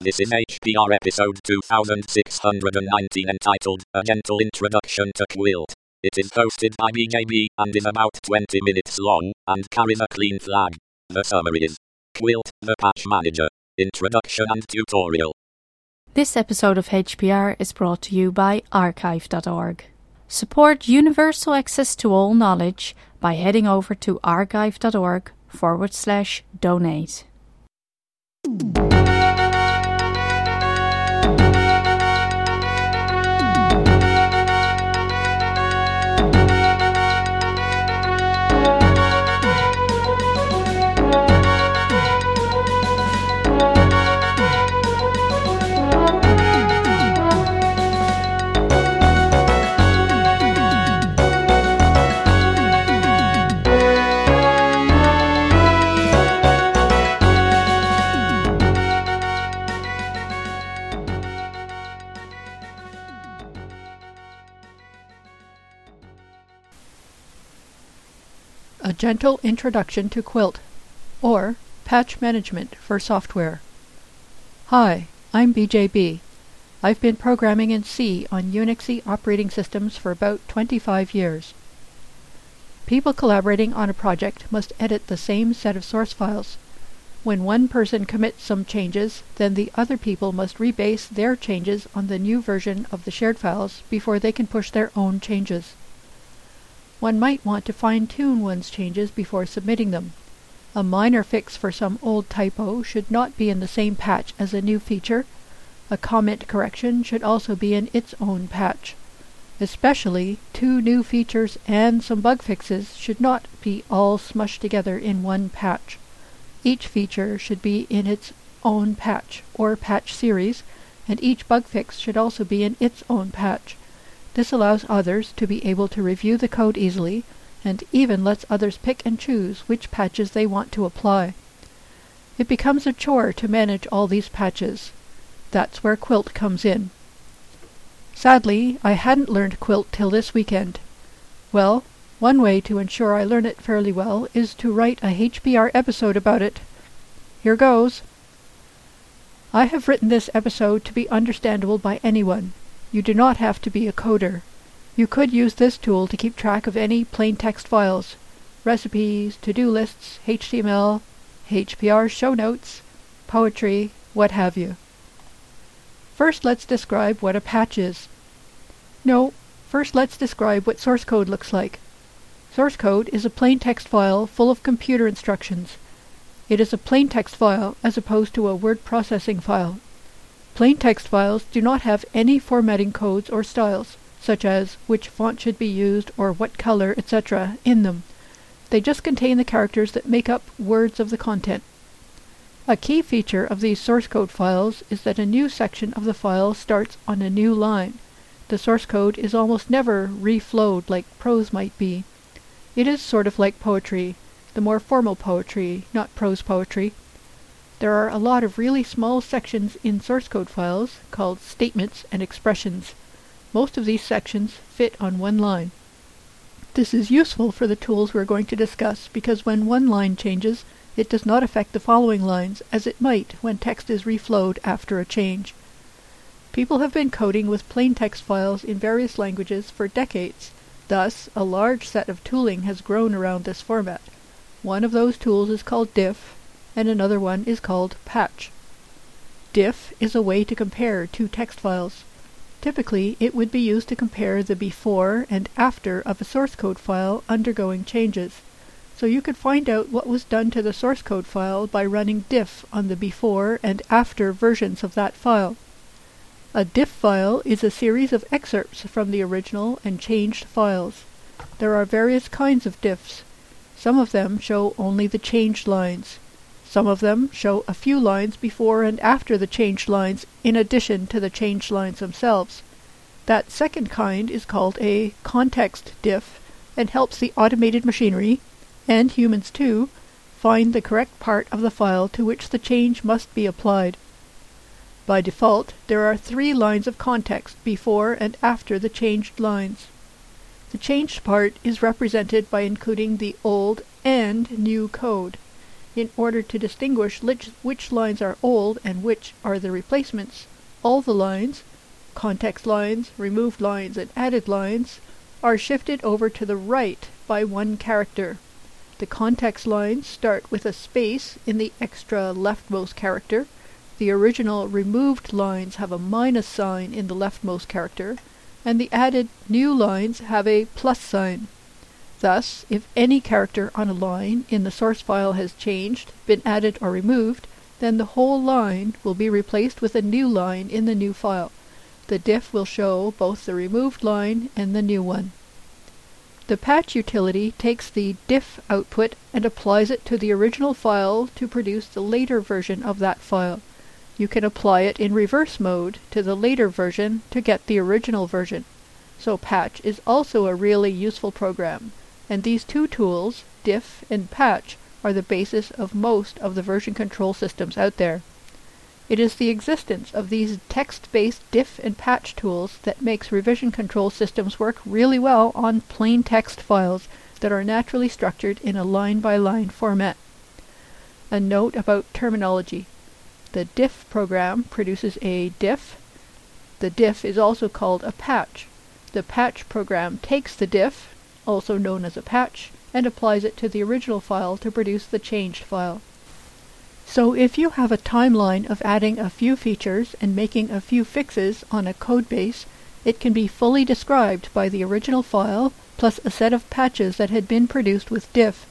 This is HPR episode 2619 entitled A Gentle Introduction to Quilt. It is hosted by BJB and is about 20 minutes long and carries a clean flag. The summary is Quilt, the Patch Manager. Introduction and Tutorial. This episode of HPR is brought to you by archive.org. Support universal access to all knowledge by heading over to archive.org forward slash donate. Gentle Introduction to Quilt, or Patch Management for Software. Hi, I'm BJB. I've been programming in C on Unixy operating systems for about 25 years. People collaborating on a project must edit the same set of source files. When one person commits some changes, then the other people must rebase their changes on the new version of the shared files before they can push their own changes. One might want to fine-tune one's changes before submitting them. A minor fix for some old typo should not be in the same patch as a new feature. A comment correction should also be in its own patch. Especially, two new features and some bug fixes should not be all smushed together in one patch. Each feature should be in its own patch, or patch series, and each bug fix should also be in its own patch. This allows others to be able to review the code easily, and even lets others pick and choose which patches they want to apply. It becomes a chore to manage all these patches. That's where Quilt comes in. Sadly, I hadn't learned Quilt till this weekend. Well, one way to ensure I learn it fairly well is to write a HPR episode about it. Here goes. I have written this episode to be understandable by anyone, you do not have to be a coder. You could use this tool to keep track of any plain text files, recipes, to-do lists, HTML, HPR show notes, poetry, what have you. First let's describe what a patch is. No, first let's describe what source code looks like. Source code is a plain text file full of computer instructions. It is a plain text file as opposed to a word processing file. Plain text files do not have any formatting codes or styles, such as which font should be used or what color, etc., in them. They just contain the characters that make up words of the content. A key feature of these source code files is that a new section of the file starts on a new line. The source code is almost never reflowed like prose might be. It is sort of like poetry, the more formal poetry, not prose poetry. There are a lot of really small sections in source code files called statements and expressions. Most of these sections fit on one line. This is useful for the tools we're going to discuss because when one line changes, it does not affect the following lines as it might when text is reflowed after a change. People have been coding with plain text files in various languages for decades. Thus, a large set of tooling has grown around this format. One of those tools is called diff, and another one is called patch. Diff is a way to compare two text files. Typically, it would be used to compare the before and after of a source code file undergoing changes. So you could find out what was done to the source code file by running diff on the before and after versions of that file. A diff file is a series of excerpts from the original and changed files. There are various kinds of diffs. Some of them show only the changed lines. Some of them show a few lines before and after the changed lines in addition to the changed lines themselves. That second kind is called a context diff and helps the automated machinery, and humans too, find the correct part of the file to which the change must be applied. By default, there are three lines of context before and after the changed lines. The changed part is represented by including the old and new code. In order to distinguish which, which lines are old and which are the replacements. All the lines, context lines, removed lines, and added lines, are shifted over to the right by one character. The context lines start with a space in the extra leftmost character. The original removed lines have a minus sign in the leftmost character, and the added new lines have a plus sign. Thus, if any character on a line in the source file has changed, been added or removed, then the whole line will be replaced with a new line in the new file. The diff will show both the removed line and the new one. The patch utility takes the diff output and applies it to the original file to produce the later version of that file. You can apply it in reverse mode to the later version to get the original version. So patch is also a really useful program, and these two tools, diff and patch, are the basis of most of the version control systems out there. It is the existence of these text-based diff and patch tools that makes revision control systems work really well on plain text files that are naturally structured in a line-by-line format. A note about terminology. The diff program produces a diff. The diff is also called a patch. The patch program takes the diff, also known as a patch, and applies it to the original file to produce the changed file. So if you have a timeline of adding a few features and making a few fixes on a code base, it can be fully described by the original file plus a set of patches that had been produced with diff.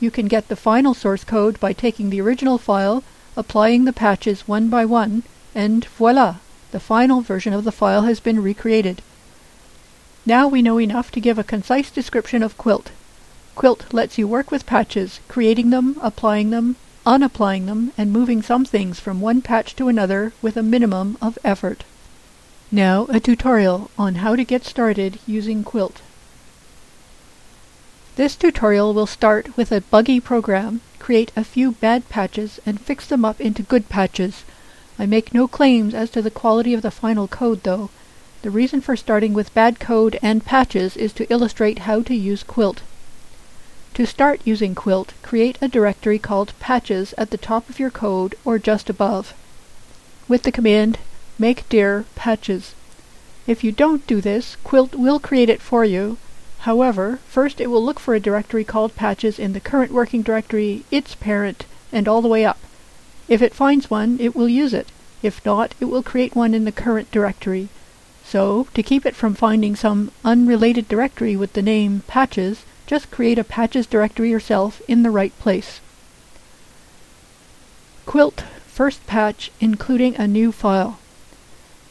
You can get the final source code by taking the original file, applying the patches one by one, and voila! The final version of the file has been recreated. Now we know enough to give a concise description of Quilt. Quilt lets you work with patches, creating them, applying them, unapplying them, and moving some things from one patch to another with a minimum of effort. Now a tutorial on how to get started using Quilt. This tutorial will start with a buggy program, create a few bad patches, and fix them up into good patches. I make no claims as to the quality of the final code, though. The reason for starting with bad code and patches is to illustrate how to use Quilt. To start using Quilt, create a directory called patches at the top of your code or just above. With the command make dir patches. If you don't do this, Quilt will create it for you. However, first it will look for a directory called patches in the current working directory, its parent, and all the way up. If it finds one, it will use it. If not, it will create one in the current directory. So, to keep it from finding some unrelated directory with the name patches, just create a patches directory yourself in the right place. Quilt first patch including a new file.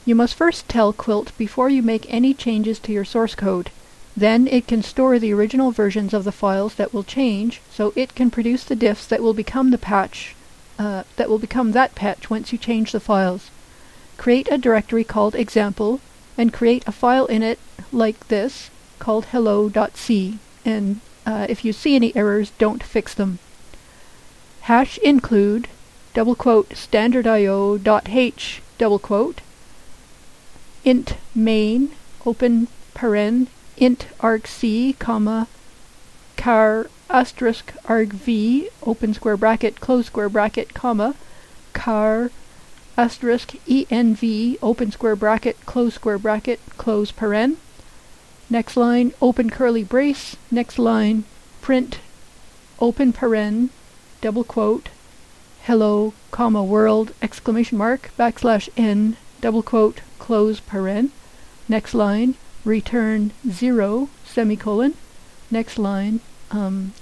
You must first tell Quilt before you make any changes to your source code. Then it can store the original versions of the files that will change, so it can produce the diffs that will become the patch, uh, that will become that patch once you change the files. Create a directory called example, and create a file in it like this, called hello.c and uh, if you see any errors, don't fix them. Hash include, double quote, standardio.h, double quote, int main, open paren, int argc, comma, car asterisk argv, open square bracket, close square bracket, comma, car asterisk env, open square bracket, close square bracket, close paren, Next line, open curly brace. Next line, print, open paren, double quote, hello, comma, world, exclamation mark, backslash n, double quote, close paren. Next line, return zero, semicolon. Next line, um,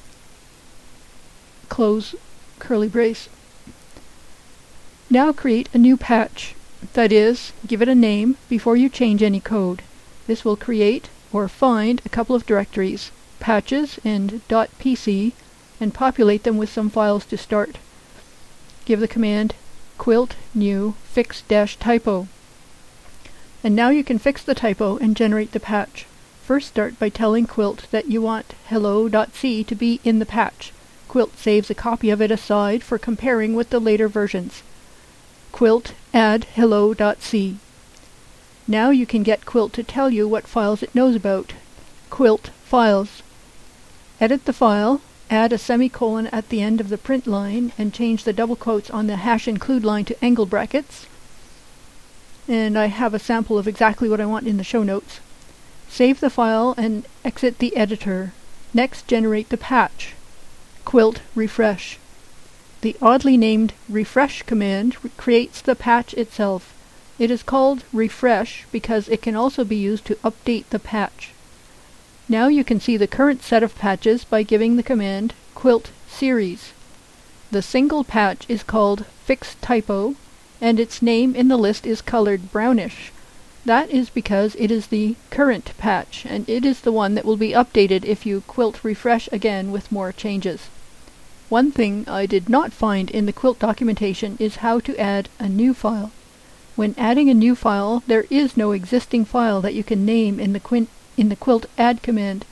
close curly brace. Now create a new patch. That is, give it a name before you change any code. This will create or find a couple of directories, patches and .pc, and populate them with some files to start. Give the command quilt new fix typo. And now you can fix the typo and generate the patch. First start by telling Quilt that you want hello.c to be in the patch. Quilt saves a copy of it aside for comparing with the later versions. Quilt add hello.c. Now you can get Quilt to tell you what files it knows about. Quilt Files. Edit the file, add a semicolon at the end of the print line and change the double quotes on the hash include line to angle brackets. And I have a sample of exactly what I want in the show notes. Save the file and exit the editor. Next, generate the patch. Quilt refresh. The oddly named refresh command re- creates the patch itself. It is called refresh because it can also be used to update the patch. Now you can see the current set of patches by giving the command quilt series. The single patch is called fix typo and its name in the list is colored brownish. That is because it is the current patch, and it is the one that will be updated if you quilt refresh again with more changes. One thing I did not find in the quilt documentation is how to add a new file. When adding a new file, there is no existing file that you can name in the, in the quilt add command.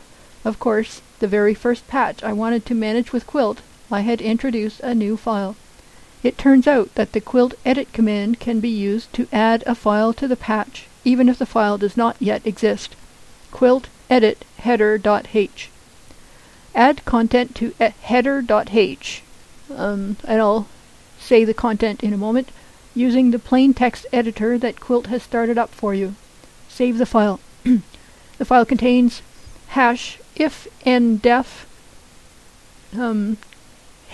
Of course, the very first patch I wanted to manage with quilt, I had introduced a new file. It turns out that the quilt edit command can be used to add a file to the patch even if the file does not yet exist. Quilt edit header.h. Add content to header.h, um, and I'll say the content in a moment, using the plain text editor that Quilt has started up for you. Save the file. the file contains hash if ndef um,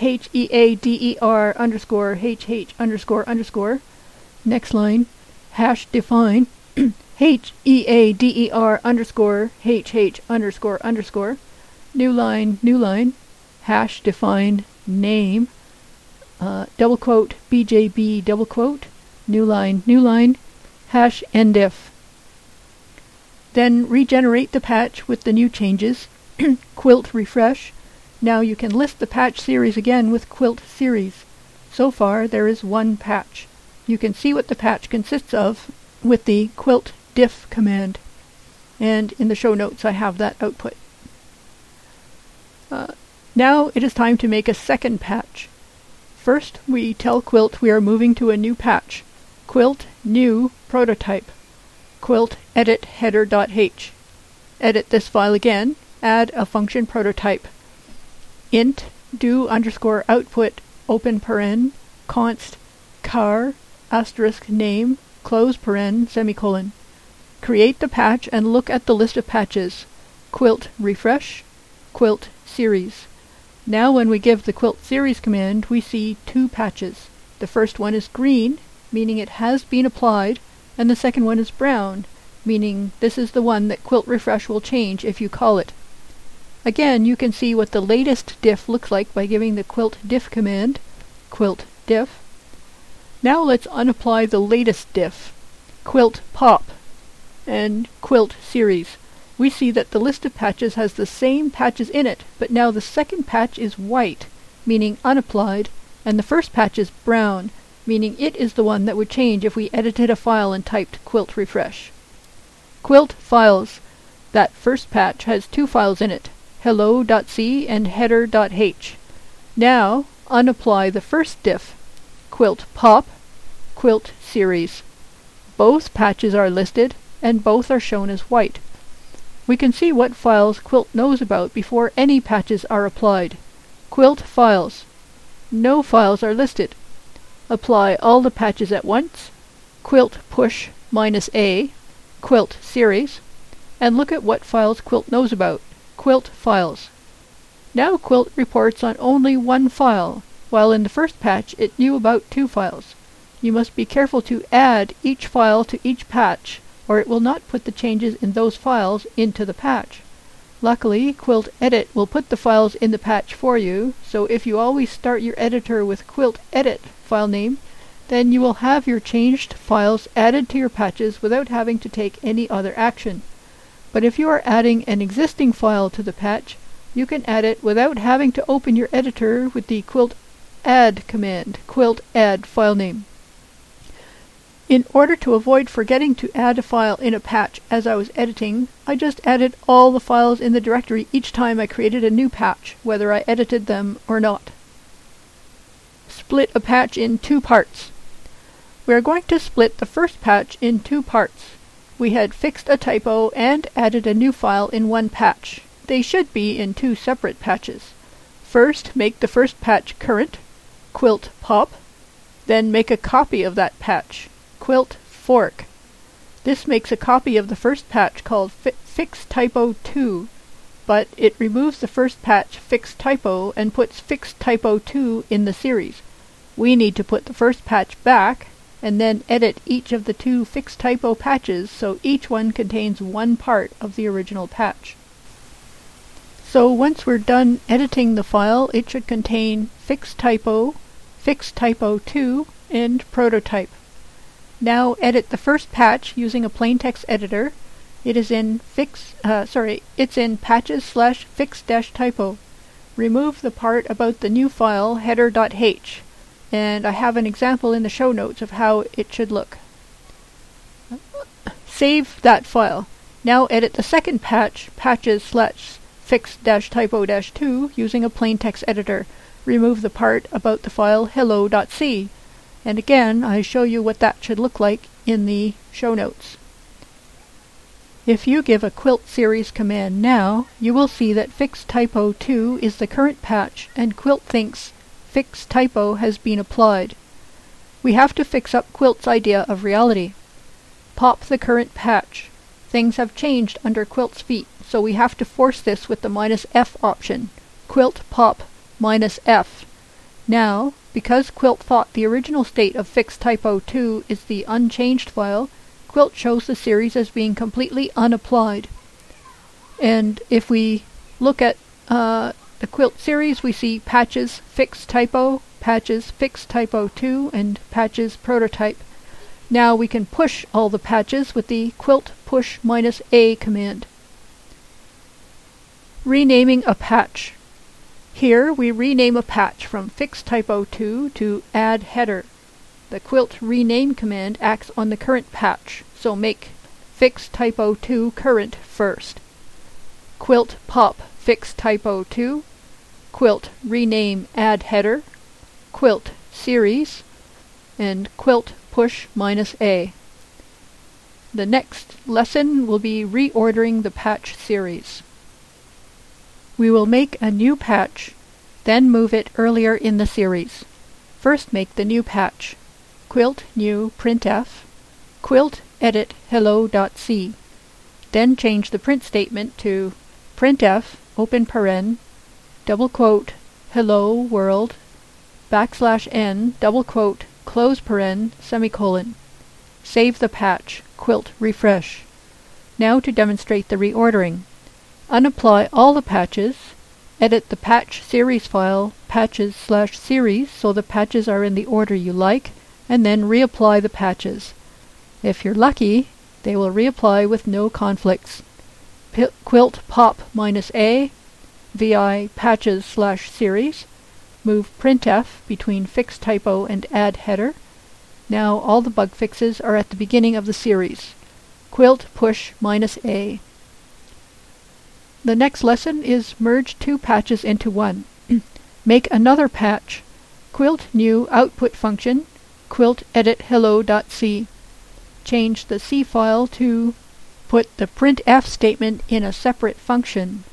h e a d e r underscore h h underscore underscore. Next line hash define H E A D E R underscore H H underscore underscore. New line, new line. Hash define name. Uh, double quote BJB double quote. New line, new line. Hash endif. Then regenerate the patch with the new changes. quilt refresh. Now you can list the patch series again with quilt series. So far there is one patch. You can see what the patch consists of with the quilt diff command. And in the show notes, I have that output. Uh, now it is time to make a second patch. First, we tell Quilt we are moving to a new patch. Quilt new prototype. Quilt edit header.h. Edit this file again. Add a function prototype. int do underscore output open paren const car asterisk name close paren semicolon. Create the patch and look at the list of patches. Quilt refresh, quilt series. Now when we give the quilt series command, we see two patches. The first one is green, meaning it has been applied, and the second one is brown, meaning this is the one that quilt refresh will change if you call it. Again, you can see what the latest diff looks like by giving the quilt diff command, quilt diff. Now let's unapply the latest diff, quilt pop and quilt series, we see that the list of patches has the same patches in it, but now the second patch is white, meaning unapplied, and the first patch is brown, meaning it is the one that would change if we edited a file and typed quilt refresh. Quilt files. That first patch has two files in it, hello.c and header.h. Now, unapply the first diff, quilt pop, quilt series. Both patches are listed, and both are shown as white. We can see what files Quilt knows about before any patches are applied. Quilt files. No files are listed. Apply all the patches at once. Quilt push minus A. Quilt series. And look at what files Quilt knows about. Quilt files. Now Quilt reports on only one file, while in the first patch it knew about two files. You must be careful to add each file to each patch or it will not put the changes in those files into the patch. Luckily, Quilt Edit will put the files in the patch for you, so if you always start your editor with Quilt Edit file name, then you will have your changed files added to your patches without having to take any other action. But if you are adding an existing file to the patch, you can add it without having to open your editor with the quilt add command, quilt add file name. In order to avoid forgetting to add a file in a patch as I was editing, I just added all the files in the directory each time I created a new patch, whether I edited them or not. Split a patch in two parts. We are going to split the first patch in two parts. We had fixed a typo and added a new file in one patch. They should be in two separate patches. First, make the first patch current, quilt pop, then make a copy of that patch, quilt fork. This makes a copy of the first patch called fi- fix typo 2, but it removes the first patch fix typo and puts fix typo 2 in the series. We need to put the first patch back and then edit each of the two fix typo patches so each one contains one part of the original patch. So once we're done editing the file, it should contain fix typo, fix typo 2, and prototype. Now edit the first patch using a plain text editor. It is in fix, uh, sorry, it's in patches slash fix dash typo. Remove the part about the new file header.h, and I have an example in the show notes of how it should look. Save that file. Now edit the second patch, patches slash fix-typo-2 using a plain text editor. Remove the part about the file hello.c. And again, I show you what that should look like in the show notes. If you give a quilt series command now, you will see that fix typo 2 is the current patch and quilt thinks fix typo has been applied. We have to fix up quilt's idea of reality. Pop the current patch. Things have changed under quilt's feet so we have to force this with the minus F option. Quilt pop minus F. Now, because Quilt thought the original state of fixed typo 2 is the unchanged file, Quilt shows the series as being completely unapplied. And if we look at uh, the Quilt series, we see patches fixed typo, patches fixed typo 2, and patches prototype. Now we can push all the patches with the quilt push minus A command. Renaming a patch. Here we rename a patch from fix typo 2 to add header. The quilt rename command acts on the current patch, so make fix typo 2 current first. Quilt pop fix typo 2, quilt rename add header, quilt series, and quilt push minus A. The next lesson will be reordering the patch series. We will make a new patch, then move it earlier in the series. First make the new patch. Quilt new printf, quilt edit hello.c. Then change the print statement to printf open paren double quote hello world backslash n double quote close paren semicolon. Save the patch, quilt refresh. Now to demonstrate the reordering. Unapply all the patches, edit the patch series file patches slash series so the patches are in the order you like, and then reapply the patches. If you're lucky, they will reapply with no conflicts. P- quilt pop minus A, vi patches slash series, move printf between fix typo and add header. Now all the bug fixes are at the beginning of the series. Quilt push minus A. The next lesson is merge two patches into one. Make another patch. Quilt new output function, quilt edit hello.c. Change the C file to put the printf statement in a separate function.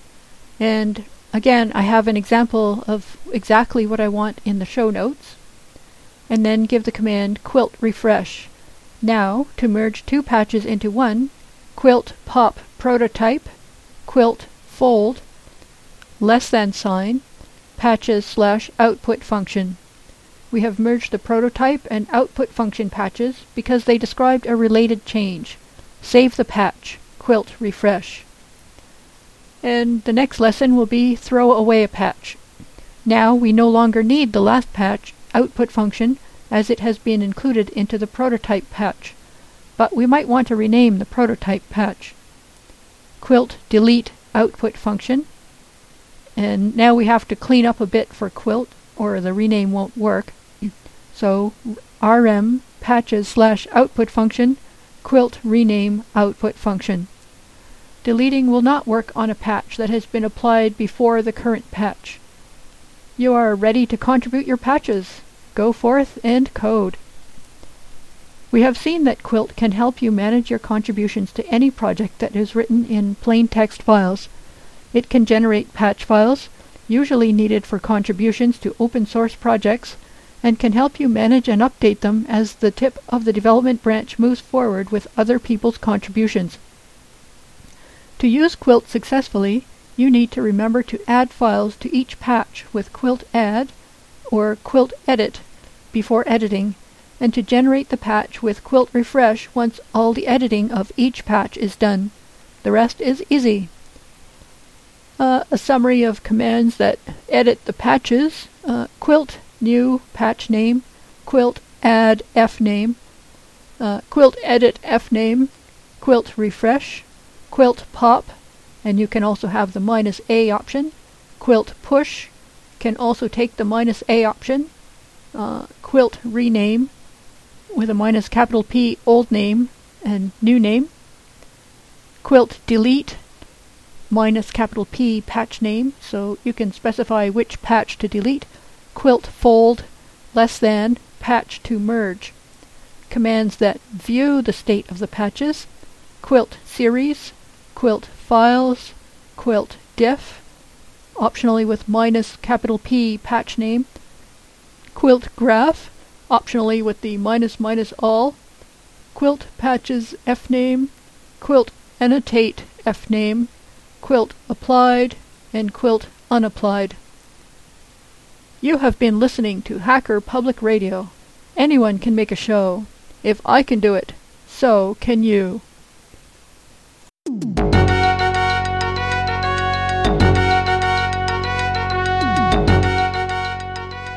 And again, I have an example of exactly what I want in the show notes. And then give the command quilt refresh. Now, to merge two patches into one, quilt pop prototype, quilt fold, less than sign, patches slash output function. We have merged the prototype and output function patches because they described a related change. Save the patch, quilt refresh. And the next lesson will be throw away a patch. Now we no longer need the last patch, output function, as it has been included into the prototype patch. But we might want to rename the prototype patch. Quilt delete output function. And now we have to clean up a bit for quilt or the rename won't work. So rm patches slash output function quilt rename output function. Deleting will not work on a patch that has been applied before the current patch. You are ready to contribute your patches. Go forth and code. We have seen that Quilt can help you manage your contributions to any project that is written in plain text files. It can generate patch files, usually needed for contributions to open source projects, and can help you manage and update them as the tip of the development branch moves forward with other people's contributions. To use Quilt successfully, you need to remember to add files to each patch with Quilt Add or Quilt Edit before editing, and to generate the patch with Quilt Refresh once all the editing of each patch is done. The rest is easy. Uh, a summary of commands that edit the patches uh, quilt new patch name, quilt add f name, uh, quilt edit f name, quilt refresh, quilt pop, and you can also have the minus a option. Quilt push can also take the minus a option. Uh, quilt rename with a minus capital P old name and new name. Quilt delete minus capital P patch name, so you can specify which patch to delete. Quilt fold less than patch to merge. Commands that view the state of the patches. Quilt series, quilt files, quilt diff, optionally with minus capital P patch name. Quilt graph, optionally with the minus minus all. Quilt patches F name, quilt annotate F name, quilt applied, and quilt unapplied. You have been listening to Hacker Public Radio. Anyone can make a show. If I can do it, so can you.